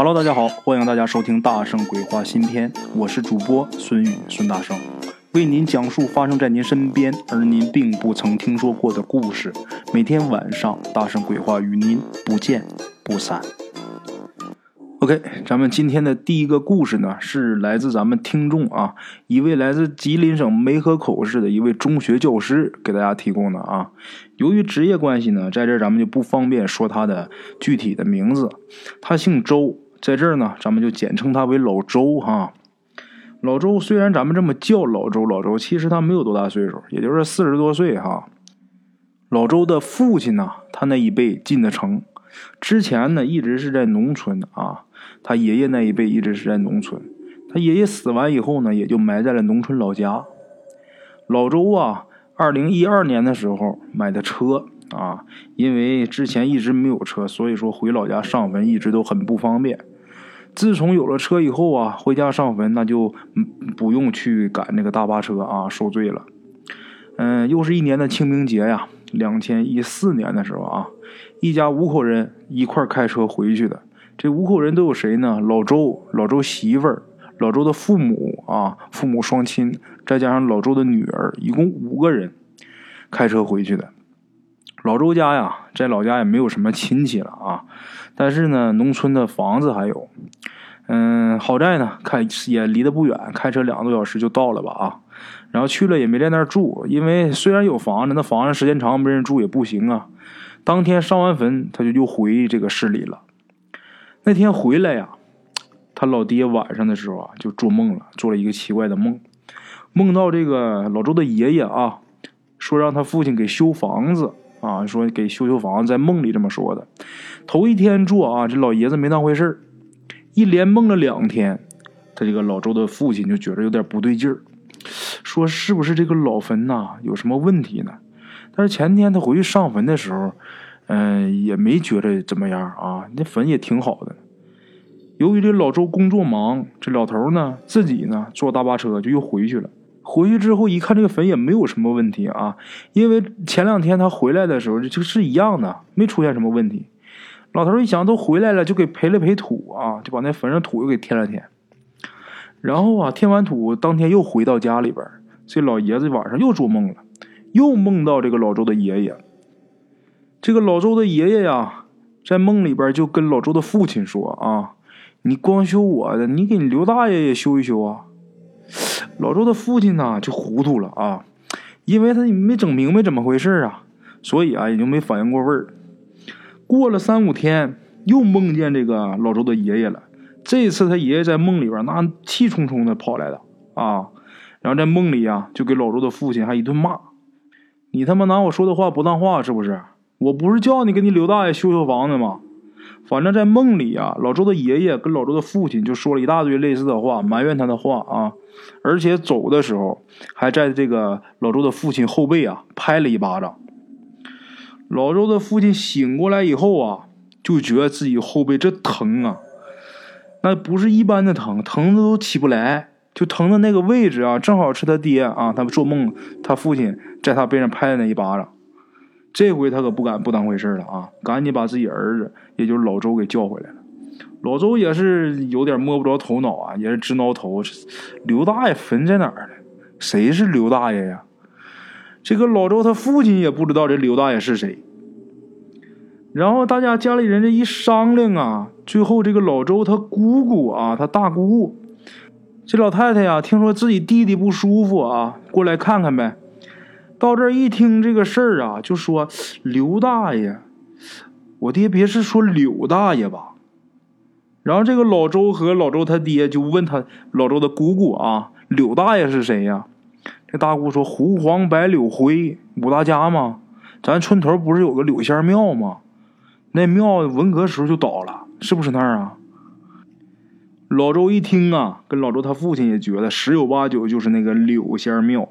Hello，大家好，欢迎大家收听《大圣鬼话》新篇，我是主播孙宇，孙大圣为您讲述发生在您身边而您并不曾听说过的故事。每天晚上，《大圣鬼话》与您不见不散。OK，咱们今天的第一个故事呢，是来自咱们听众啊，一位来自吉林省梅河口市的一位中学教师给大家提供的啊。由于职业关系呢，在这咱们就不方便说他的具体的名字。他姓周，在这儿呢，咱们就简称他为老周哈。老周虽然咱们这么叫老周，老周其实他没有多大岁数，也就是四十多岁哈。老周的父亲呢，他那一辈进的城，之前呢一直是在农村啊。他爷爷那一辈一直是在农村，他爷爷死完以后呢，也就埋在了农村老家。老周啊，二零一二年的时候买的车啊，因为之前一直没有车，所以说回老家上坟一直都很不方便。自从有了车以后啊，回家上坟那就不用去赶那个大巴车啊，受罪了。嗯，又是一年的清明节呀，两千一四年的时候啊，一家五口人一块开车回去的。这五口人都有谁呢？老周、老周媳妇儿、老周的父母啊，父母双亲，再加上老周的女儿，一共五个人开车回去的。老周家呀，在老家也没有什么亲戚了啊，但是呢，农村的房子还有。嗯，好在呢，开也离得不远，开车两个多小时就到了吧啊。然后去了也没在那儿住，因为虽然有房子，那房子时间长没人住也不行啊。当天上完坟，他就又回这个市里了。那天回来呀，他老爹晚上的时候啊，就做梦了，做了一个奇怪的梦，梦到这个老周的爷爷啊，说让他父亲给修房子啊，说给修修房子，在梦里这么说的。头一天做啊，这老爷子没当回事一连梦了两天，他这个老周的父亲就觉得有点不对劲儿，说是不是这个老坟呐有什么问题呢？但是前天他回去上坟的时候。嗯，也没觉得怎么样啊，那坟也挺好的。由于这老周工作忙，这老头呢自己呢坐大巴车就又回去了。回去之后一看，这个坟也没有什么问题啊，因为前两天他回来的时候就是一样的，没出现什么问题。老头一想，都回来了，就给赔了赔土啊，就把那坟上土又给填了填。然后啊，填完土当天又回到家里边，这老爷子晚上又做梦了，又梦到这个老周的爷爷。这个老周的爷爷呀，在梦里边就跟老周的父亲说：“啊，你光修我的，你给你刘大爷也修一修啊。”老周的父亲呢就糊涂了啊，因为他没整明白怎么回事啊，所以啊也就没反应过味儿。过了三五天，又梦见这个老周的爷爷了。这次他爷爷在梦里边那气冲冲的跑来了啊，然后在梦里啊就给老周的父亲还一顿骂：“你他妈拿我说的话不当话是不是？”我不是叫你给你刘大爷修修房子吗？反正，在梦里啊，老周的爷爷跟老周的父亲就说了一大堆类似的话，埋怨他的话啊，而且走的时候还在这个老周的父亲后背啊拍了一巴掌。老周的父亲醒过来以后啊，就觉得自己后背这疼啊，那不是一般的疼，疼的都起不来，就疼的那个位置啊，正好是他爹啊，他做梦他父亲在他背上拍的那一巴掌。这回他可不敢不当回事了啊！赶紧把自己儿子，也就是老周给叫回来了。老周也是有点摸不着头脑啊，也是直挠头。刘大爷坟在哪儿呢？谁是刘大爷呀？这个老周他父亲也不知道这刘大爷是谁。然后大家家里人这一商量啊，最后这个老周他姑姑啊，他大姑，这老太太呀，听说自己弟弟不舒服啊，过来看看呗。到这儿一听这个事儿啊，就说刘大爷，我爹别是说柳大爷吧？然后这个老周和老周他爹就问他老周的姑姑啊，柳大爷是谁呀？这大姑说胡黄白柳灰五大家嘛，咱村头不是有个柳仙庙吗？那庙文革时候就倒了，是不是那儿啊？老周一听啊，跟老周他父亲也觉得十有八九就是那个柳仙庙。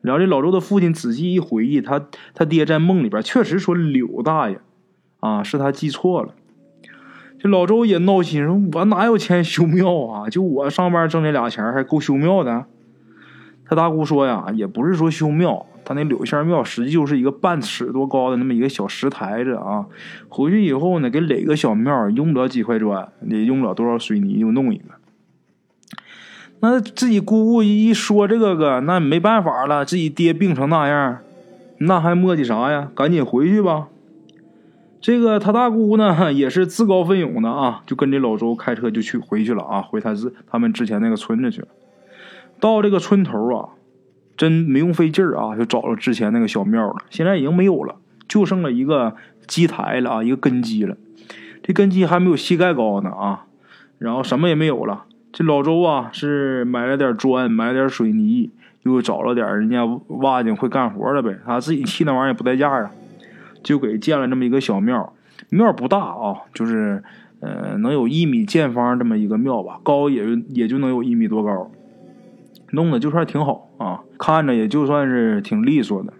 然后这老周的父亲仔细一回忆，他他爹在梦里边确实说柳大爷，啊，是他记错了。这老周也闹心，说我哪有钱修庙啊？就我上班挣这俩钱还够修庙的？他大姑说呀，也不是说修庙，他那柳仙庙实际就是一个半尺多高的那么一个小石台子啊。回去以后呢，给垒个小庙，用不了几块砖，也用不了多少水泥，就弄一个。那自己姑姑一说这个个，那没办法了，自己爹病成那样，那还磨叽啥呀？赶紧回去吧。这个他大姑呢，也是自告奋勇的啊，就跟这老周开车就去回去了啊，回他自他们之前那个村子去了。到这个村头啊，真没用费劲儿啊，就找了之前那个小庙了。现在已经没有了，就剩了一个基台了啊，一个根基了。这根基还没有膝盖高呢啊，然后什么也没有了。这老周啊，是买了点砖，买了点水泥，又找了点人家挖井会干活的呗。他自己砌那玩意儿也不带价啊。就给建了这么一个小庙，庙不大啊，就是呃能有一米见方这么一个庙吧，高也也就能有一米多高，弄的就算挺好啊，看着也就算是挺利索的。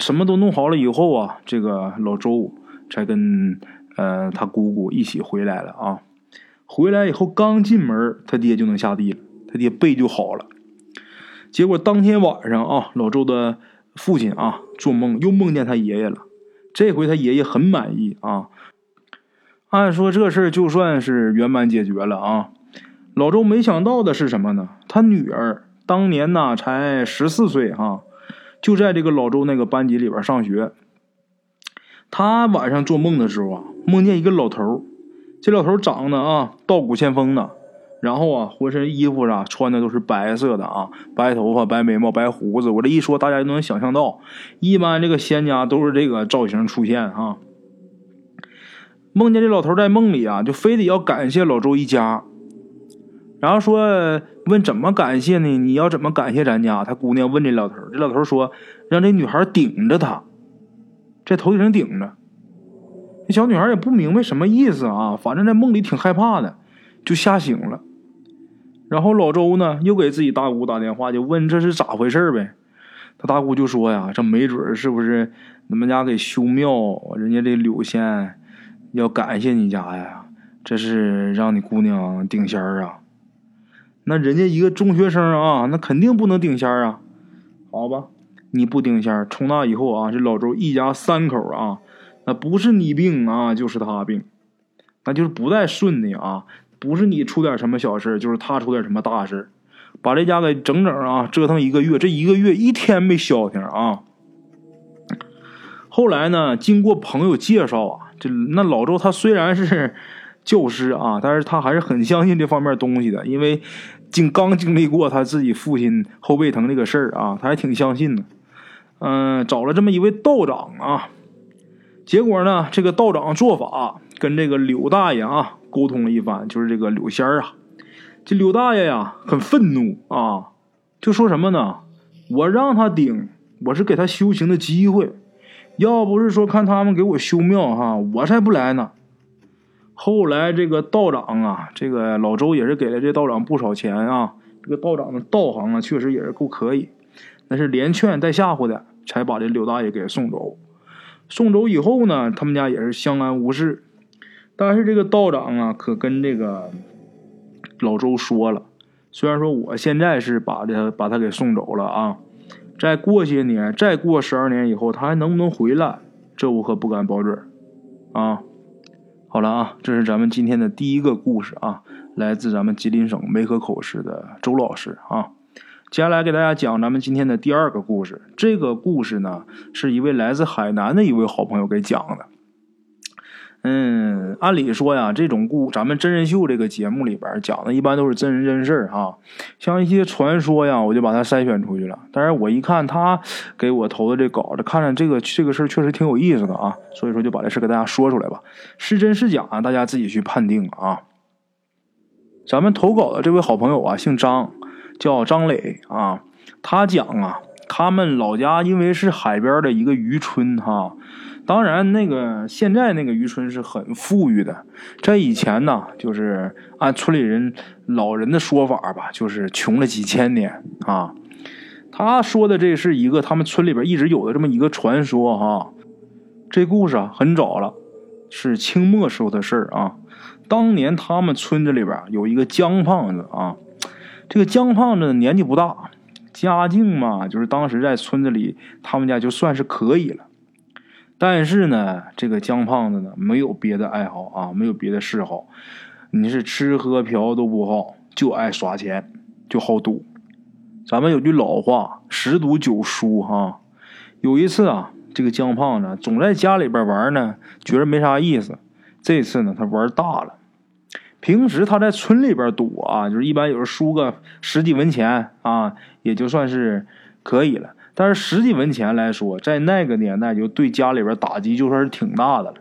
什么都弄好了以后啊，这个老周才跟呃他姑姑一起回来了啊。回来以后刚进门，他爹就能下地了，他爹背就好了。结果当天晚上啊，老周的父亲啊做梦又梦见他爷爷了。这回他爷爷很满意啊，按说这事儿就算是圆满解决了啊。老周没想到的是什么呢？他女儿当年呢才十四岁哈，就在这个老周那个班级里边上学。他晚上做梦的时候啊，梦见一个老头这老头长得啊道骨仙风的，然后啊浑身衣服上穿的都是白色的啊，白头发、白眉毛、白胡子。我这一说，大家就能想象到，一般这个仙家都是这个造型出现啊。梦见这老头在梦里啊，就非得要感谢老周一家，然后说问怎么感谢呢？你要怎么感谢咱家？他姑娘问这老头，这老头说让这女孩顶着他，在头顶上顶着。这小女孩也不明白什么意思啊，反正在梦里挺害怕的，就吓醒了。然后老周呢，又给自己大姑打电话，就问这是咋回事呗。他大姑就说呀：“这没准是不是你们家给修庙，人家这柳仙要感谢你家呀？这是让你姑娘顶仙儿啊？那人家一个中学生啊，那肯定不能顶仙儿啊。好吧，你不顶仙儿，从那以后啊，这老周一家三口啊，那不是你病啊，就是他病，那就是不带顺的啊。”不是你出点什么小事，就是他出点什么大事，把这家给整整啊折腾一个月，这一个月一天没消停啊。后来呢，经过朋友介绍啊，这那老周他虽然是 教师啊，但是他还是很相信这方面东西的，因为经刚经历过他自己父亲后背疼这个事儿啊，他还挺相信的。嗯，找了这么一位道长啊，结果呢，这个道长做法跟这个柳大爷啊。沟通了一番，就是这个柳仙儿啊，这柳大爷呀很愤怒啊，就说什么呢？我让他顶，我是给他修行的机会，要不是说看他们给我修庙哈，我才不来呢。后来这个道长啊，这个老周也是给了这道长不少钱啊，这个道长的道行啊，确实也是够可以，那是连劝带吓唬的，才把这柳大爷给送走。送走以后呢，他们家也是相安无事。但是这个道长啊，可跟这个老周说了，虽然说我现在是把他把他给送走了啊，再过些年，再过十二年以后，他还能不能回来，这我可不敢保准啊。好了啊，这是咱们今天的第一个故事啊，来自咱们吉林省梅河口市的周老师啊。接下来给大家讲咱们今天的第二个故事，这个故事呢，是一位来自海南的一位好朋友给讲的。嗯，按理说呀，这种故咱们真人秀这个节目里边讲的，一般都是真人真事儿哈。像一些传说呀，我就把它筛选出去了。但是我一看他给我投的这稿子，看着这个这个事儿确实挺有意思的啊，所以说就把这事给大家说出来吧。是真是假，大家自己去判定啊。咱们投稿的这位好朋友啊，姓张，叫张磊啊。他讲啊，他们老家因为是海边的一个渔村哈。当然，那个现在那个渔村是很富裕的，在以前呢，就是按村里人老人的说法吧，就是穷了几千年啊。他说的这是一个他们村里边一直有的这么一个传说哈。这故事啊很早了，是清末时候的事儿啊。当年他们村子里边有一个姜胖子啊，这个姜胖子年纪不大，家境嘛，就是当时在村子里，他们家就算是可以了。但是呢，这个姜胖子呢，没有别的爱好啊，没有别的嗜好，你是吃喝嫖都不好，就爱耍钱，就好赌。咱们有句老话，十赌九输哈。有一次啊，这个姜胖子总在家里边玩呢，觉得没啥意思。这次呢，他玩大了。平时他在村里边赌啊，就是一般有时输个十几文钱啊，也就算是可以了。但是十几文钱来说，在那个年代就对家里边打击就算是挺大的了。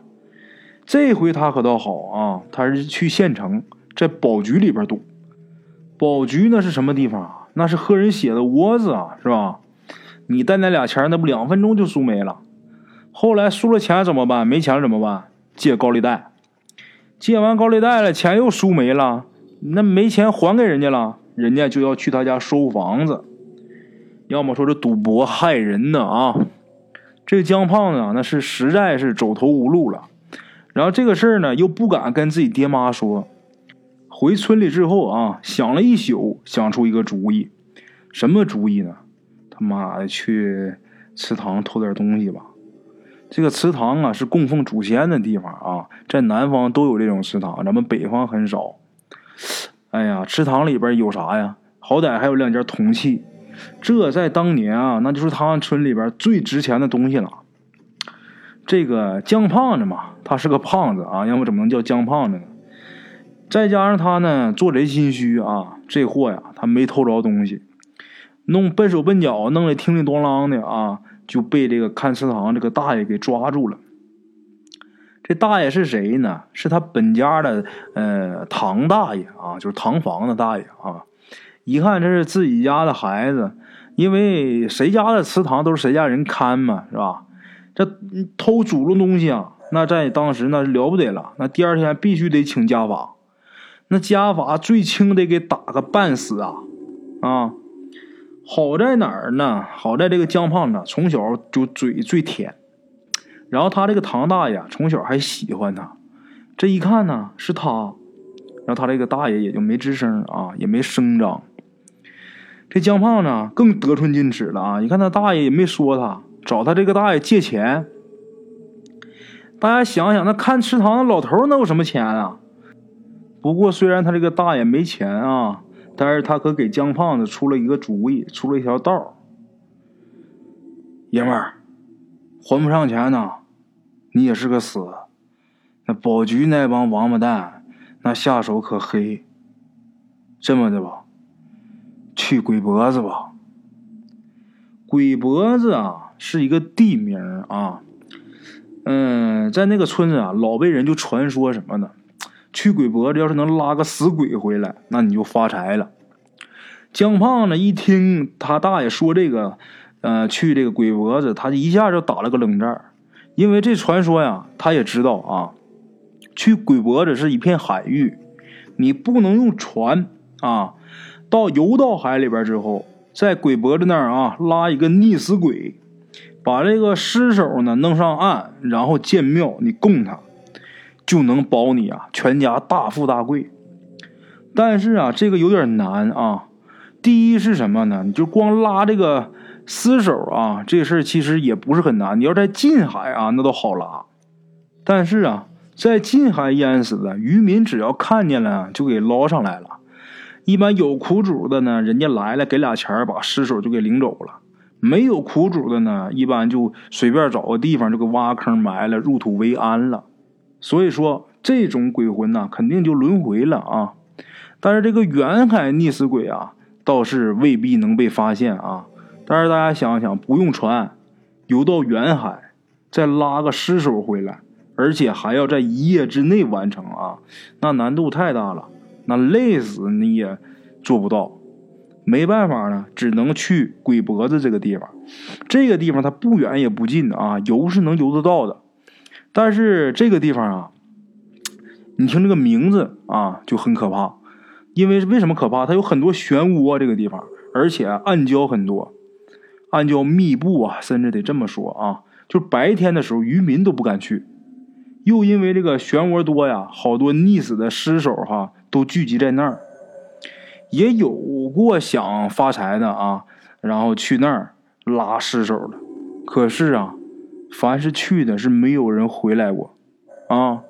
这回他可倒好啊，他是去县城，在保局里边赌。保局那是什么地方啊？那是喝人血的窝子啊，是吧？你带那俩钱，那不两分钟就输没了。后来输了钱怎么办？没钱怎么办？借高利贷。借完高利贷了，钱又输没了，那没钱还给人家了，人家就要去他家收房子。要么说这赌博害人呢啊！这个姜胖子啊，那是实在是走投无路了。然后这个事儿呢，又不敢跟自己爹妈说。回村里之后啊，想了一宿，想出一个主意。什么主意呢？他妈的，去祠堂偷点东西吧。这个祠堂啊，是供奉祖先的地方啊，在南方都有这种祠堂，咱们北方很少。哎呀，祠堂里边有啥呀？好歹还有两件铜器。这在当年啊，那就是他们村里边最值钱的东西了。这个姜胖子嘛，他是个胖子啊，要不怎么能叫姜胖子呢？再加上他呢，做贼心虚啊，这货呀，他没偷着东西，弄笨手笨脚，弄得叮叮咣啷的啊，就被这个看祠堂这个大爷给抓住了。这大爷是谁呢？是他本家的呃堂大爷啊，就是堂房的大爷啊。一看这是自己家的孩子，因为谁家的祠堂都是谁家人看嘛，是吧？这偷祖宗东西啊，那在当时那是了不得了。那第二天必须得请家法，那家法最轻得给打个半死啊！啊，好在哪儿呢？好在这个姜胖子从小就嘴最甜，然后他这个堂大爷从小还喜欢他，这一看呢是他，然后他这个大爷也就没吱声啊，也没声张。这姜胖子更得寸进尺了啊！你看他大爷也没说他，找他这个大爷借钱。大家想想，那看祠堂的老头能有什么钱啊？不过虽然他这个大爷没钱啊，但是他可给姜胖子出了一个主意，出了一条道爷们儿，还不上钱呢，你也是个死。那保局那帮王八蛋，那下手可黑。这么的吧。去鬼脖子吧。鬼脖子啊，是一个地名啊。嗯，在那个村子啊，老辈人就传说什么呢？去鬼脖子，要是能拉个死鬼回来，那你就发财了。姜胖子一听他大爷说这个，呃，去这个鬼脖子，他一下就打了个冷战，因为这传说呀，他也知道啊，去鬼脖子是一片海域，你不能用船啊。到游到海里边之后，在鬼脖子那儿啊拉一个溺死鬼，把这个尸首呢弄上岸，然后建庙你供他，就能保你啊全家大富大贵。但是啊，这个有点难啊。第一是什么呢？你就光拉这个尸首啊，这事儿其实也不是很难。你要在近海啊，那都好拉。但是啊，在近海淹死的渔民，只要看见了就给捞上来了。一般有苦主的呢，人家来了给俩钱把尸首就给领走了；没有苦主的呢，一般就随便找个地方就给挖坑埋了，入土为安了。所以说，这种鬼魂呢，肯定就轮回了啊。但是这个远海溺死鬼啊，倒是未必能被发现啊。但是大家想想，不用船，游到远海，再拉个尸首回来，而且还要在一夜之内完成啊，那难度太大了。那累死你也做不到，没办法呢，只能去鬼脖子这个地方。这个地方它不远也不近的啊，游是能游得到的。但是这个地方啊，你听这个名字啊就很可怕，因为为什么可怕？它有很多漩涡，这个地方，而且暗礁很多，暗礁密布啊，甚至得这么说啊，就白天的时候渔民都不敢去。又因为这个漩涡多呀，好多溺死的尸首哈都聚集在那儿。也有过想发财的啊，然后去那儿拉尸首了。可是啊，凡是去的，是没有人回来过啊。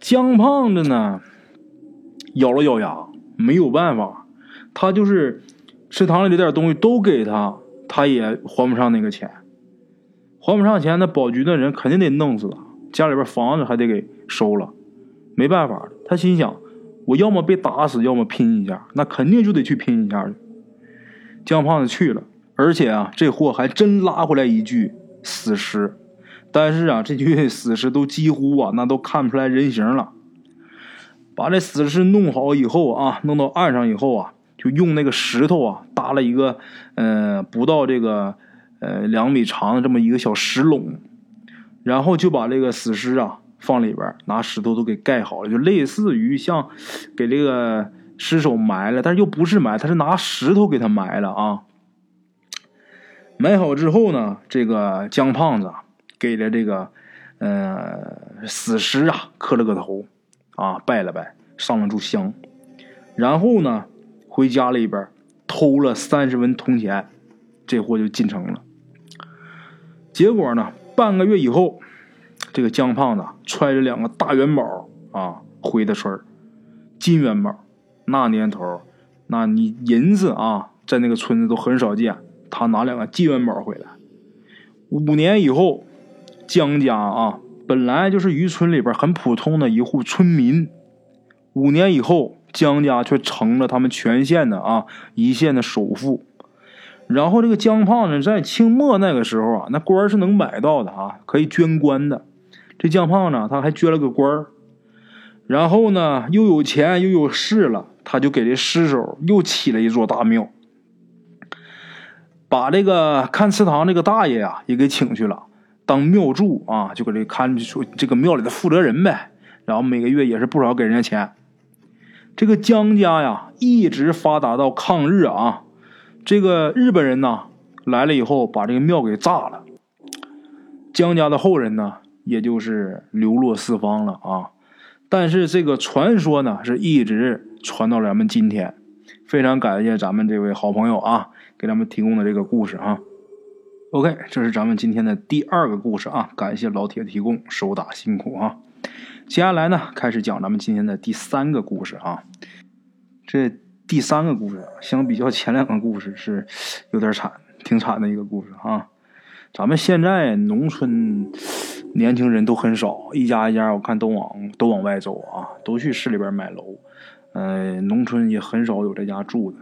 姜胖子呢，咬了咬牙，没有办法，他就是池塘里这点东西都给他，他也还不上那个钱，还不上钱，那保局的人肯定得弄死他，家里边房子还得给收了，没办法他心想，我要么被打死，要么拼一下，那肯定就得去拼一下去。姜胖子去了，而且啊，这货还真拉回来一具死尸。但是啊，这具死尸都几乎啊，那都看不出来人形了。把这死尸弄好以后啊，弄到岸上以后啊，就用那个石头啊搭了一个，呃，不到这个呃两米长的这么一个小石笼，然后就把这个死尸啊放里边，拿石头都给盖好了，就类似于像给这个尸首埋了，但是又不是埋，他是拿石头给他埋了啊。埋好之后呢，这个姜胖子。给了这个，呃，死尸啊磕了个头，啊拜了拜，上了炷香，然后呢，回家里边偷了三十文铜钱，这货就进城了。结果呢，半个月以后，这个姜胖子揣着两个大元宝啊回的村金元宝，那年头，那你银子啊在那个村子都很少见，他拿两个金元宝回来，五年以后。江家啊，本来就是渔村里边很普通的一户村民。五年以后，江家却成了他们全县的啊一线的首富。然后这个姜胖子在清末那个时候啊，那官是能买到的啊，可以捐官的。这姜胖子他还捐了个官儿然后呢又有钱又有势了，他就给这尸首又起了一座大庙，把这个看祠堂这个大爷呀也给请去了。当庙祝啊，就搁这看说这个庙里的负责人呗，然后每个月也是不少给人家钱。这个姜家呀，一直发达到抗日啊。这个日本人呢来了以后，把这个庙给炸了。姜家的后人呢，也就是流落四方了啊。但是这个传说呢，是一直传到了咱们今天。非常感谢咱们这位好朋友啊，给咱们提供的这个故事啊。OK，这是咱们今天的第二个故事啊！感谢老铁提供，手打辛苦啊！接下来呢，开始讲咱们今天的第三个故事啊。这第三个故事相比较前两个故事是有点惨，挺惨的一个故事啊。咱们现在农村年轻人都很少，一家一家我看都往都往外走啊，都去市里边买楼。呃，农村也很少有在家住的。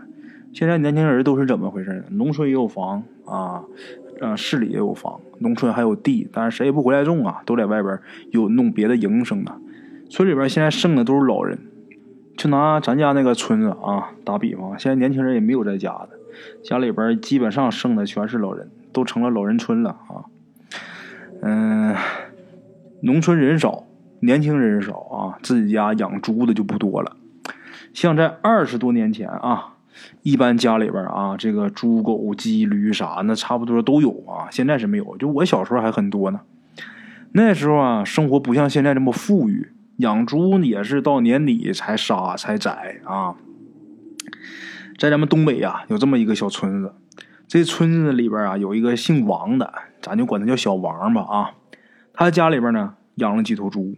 现在年轻人都是怎么回事呢？农村也有房啊。啊，市里也有房，农村还有地，但是谁也不回来种啊，都在外边有弄别的营生的。村里边现在剩的都是老人，就拿咱家那个村子啊打比方，现在年轻人也没有在家的，家里边基本上剩的全是老人，都成了老人村了啊。嗯，农村人少，年轻人少啊，自己家养猪的就不多了。像在二十多年前啊。一般家里边啊，这个猪、狗、鸡、驴啥那差不多都有啊。现在是没有，就我小时候还很多呢。那时候啊，生活不像现在这么富裕，养猪也是到年底才杀才宰啊。在咱们东北呀，有这么一个小村子，这村子里边啊，有一个姓王的，咱就管他叫小王吧啊。他家里边呢养了几头猪，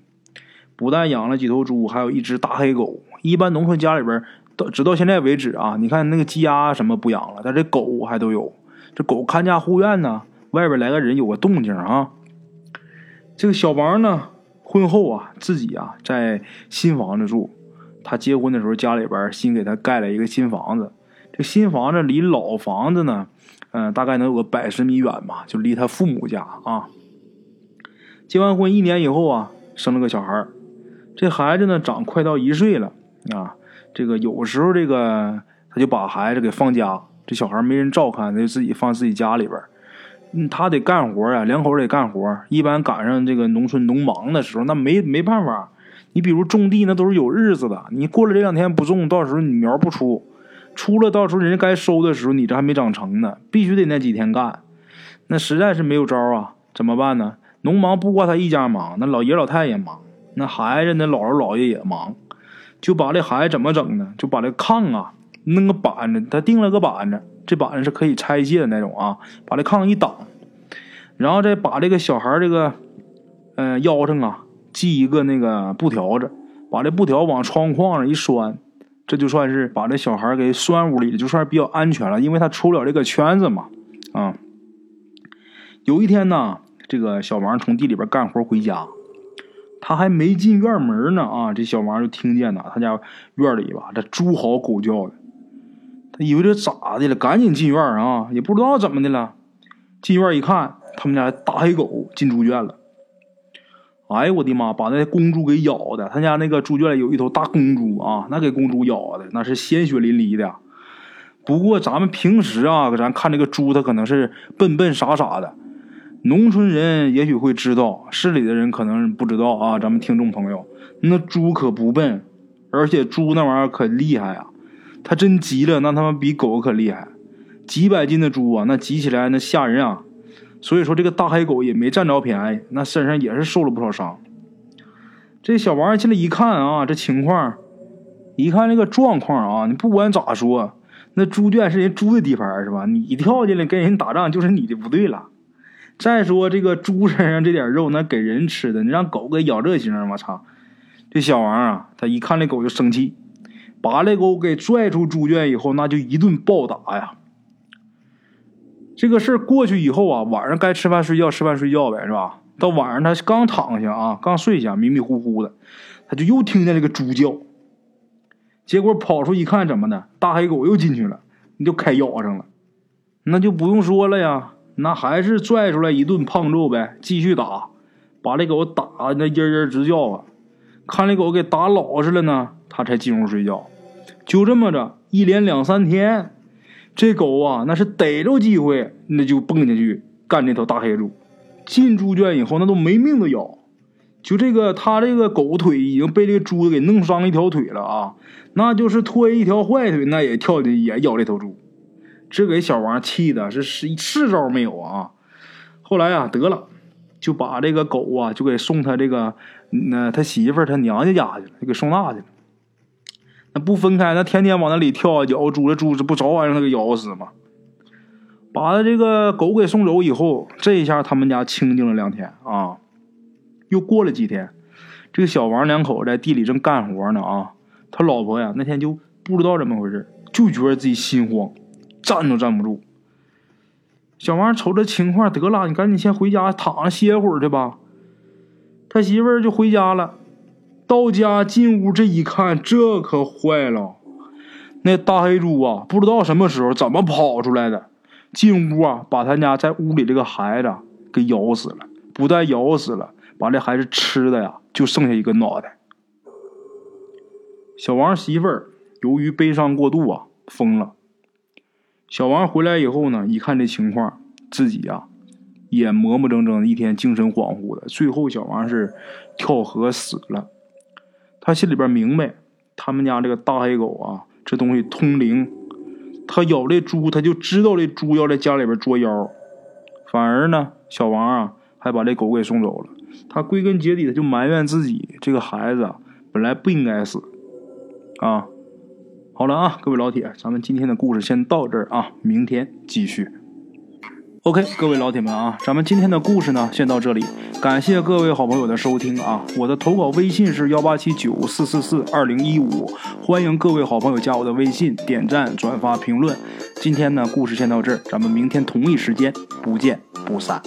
不但养了几头猪，还有一只大黑狗。一般农村家里边。到直到现在为止啊，你看那个鸡鸭什么不养了，但这狗还都有。这狗看家护院呢，外边来个人有个动静啊。这个小王呢，婚后啊自己啊在新房子住。他结婚的时候家里边新给他盖了一个新房子。这新房子离老房子呢，嗯，大概能有个百十米远吧，就离他父母家啊。结完婚一年以后啊，生了个小孩这孩子呢长快到一岁了啊。这个有时候，这个他就把孩子给放家，这小孩没人照看，他就自己放自己家里边嗯，他得干活啊，两口得干活一般赶上这个农村农忙的时候，那没没办法。你比如种地，那都是有日子的。你过了这两天不种，到时候你苗不出，出了到时候人家该收的时候，你这还没长成呢，必须得那几天干。那实在是没有招啊，怎么办呢？农忙不光他一家忙，那老爷老太太也忙，那孩子那姥姥姥爷也忙。就把这孩子怎么整呢？就把这炕啊弄个板子，他钉了个板子，这板子是可以拆卸的那种啊，把这炕一挡，然后再把这个小孩这个，嗯，腰上啊系一个那个布条子，把这布条往窗框上一拴，这就算是把这小孩给拴屋里，就算是比较安全了，因为他出不了这个圈子嘛，啊。有一天呢，这个小王从地里边干活回家。他还没进院门呢啊！这小王就听见了，他家院里吧，这猪嚎狗叫的。他以为这咋的了，赶紧进院啊！也不知道怎么的了。进院一看，他们家大黑狗进猪圈了。哎呦我的妈！把那公猪给咬的。他家那个猪圈里有一头大公猪啊，那给公猪咬的那是鲜血淋漓的。不过咱们平时啊，咱看这个猪，它可能是笨笨傻傻的。农村人也许会知道，市里的人可能不知道啊。咱们听众朋友，那猪可不笨，而且猪那玩意儿可厉害啊！它真急了，那他妈比狗可厉害。几百斤的猪啊，那急起来那吓人啊！所以说这个大黑狗也没占着便宜，那身上也是受了不少伤。这小王进来一看啊，这情况，一看这个状况啊，你不管咋说，那猪圈是人猪的地盘是吧？你跳进来跟人打仗，就是你的不对了。再说这个猪身上这点肉，那给人吃的，你让狗给咬这行？我操！这小王啊，他一看这狗就生气，把这狗给拽出猪圈以后，那就一顿暴打呀。这个事儿过去以后啊，晚上该吃饭睡觉，吃饭睡觉呗，是吧？到晚上他刚躺下啊，刚睡下，迷迷糊糊的，他就又听见这个猪叫，结果跑出一看，怎么的？大黑狗又进去了，你就开咬上了，那就不用说了呀。那还是拽出来一顿胖揍呗，继续打，把这狗打那嘤嘤直叫啊！看这狗给打老实了呢，他才进屋睡觉。就这么着，一连两三天，这狗啊，那是逮着机会那就蹦进去干这头大黑猪。进猪圈以后，那都没命的咬。就这个，他这个狗腿已经被这个猪给弄伤一条腿了啊！那就是拖一条坏腿，那也跳进也咬这头猪。这给小王气的是是是招没有啊！后来啊，得了，就把这个狗啊，就给送他这个那他媳妇儿他娘家家去了，就给送那去了。那不分开，那天天往那里跳啊脚，猪这猪这不早晚让他给咬死吗？把他这个狗给送走以后，这一下他们家清静了两天啊。又过了几天，这个小王两口在地里正干活呢啊，他老婆呀那天就不知道怎么回事，就觉得自己心慌。站都站不住，小王瞅这情况，得了，你赶紧先回家躺着歇会儿去吧。他媳妇儿就回家了，到家进屋这一看，这可坏了，那大黑猪啊，不知道什么时候怎么跑出来的，进屋啊，把他家在屋里这个孩子给咬死了，不但咬死了，把这孩子吃的呀，就剩下一个脑袋。小王媳妇儿由于悲伤过度啊，疯了。小王回来以后呢，一看这情况，自己呀也磨磨蹭蹭，一天精神恍惚的。最后，小王是跳河死了。他心里边明白，他们家这个大黑狗啊，这东西通灵，他咬这猪，他就知道这猪要在家里边捉妖。反而呢，小王啊还把这狗给送走了。他归根结底，他就埋怨自己这个孩子本来不应该死啊。好了啊，各位老铁，咱们今天的故事先到这儿啊，明天继续。OK，各位老铁们啊，咱们今天的故事呢，先到这里，感谢各位好朋友的收听啊。我的投稿微信是幺八七九四四四二零一五，欢迎各位好朋友加我的微信，点赞、转发、评论。今天呢，故事先到这儿，咱们明天同一时间不见不散。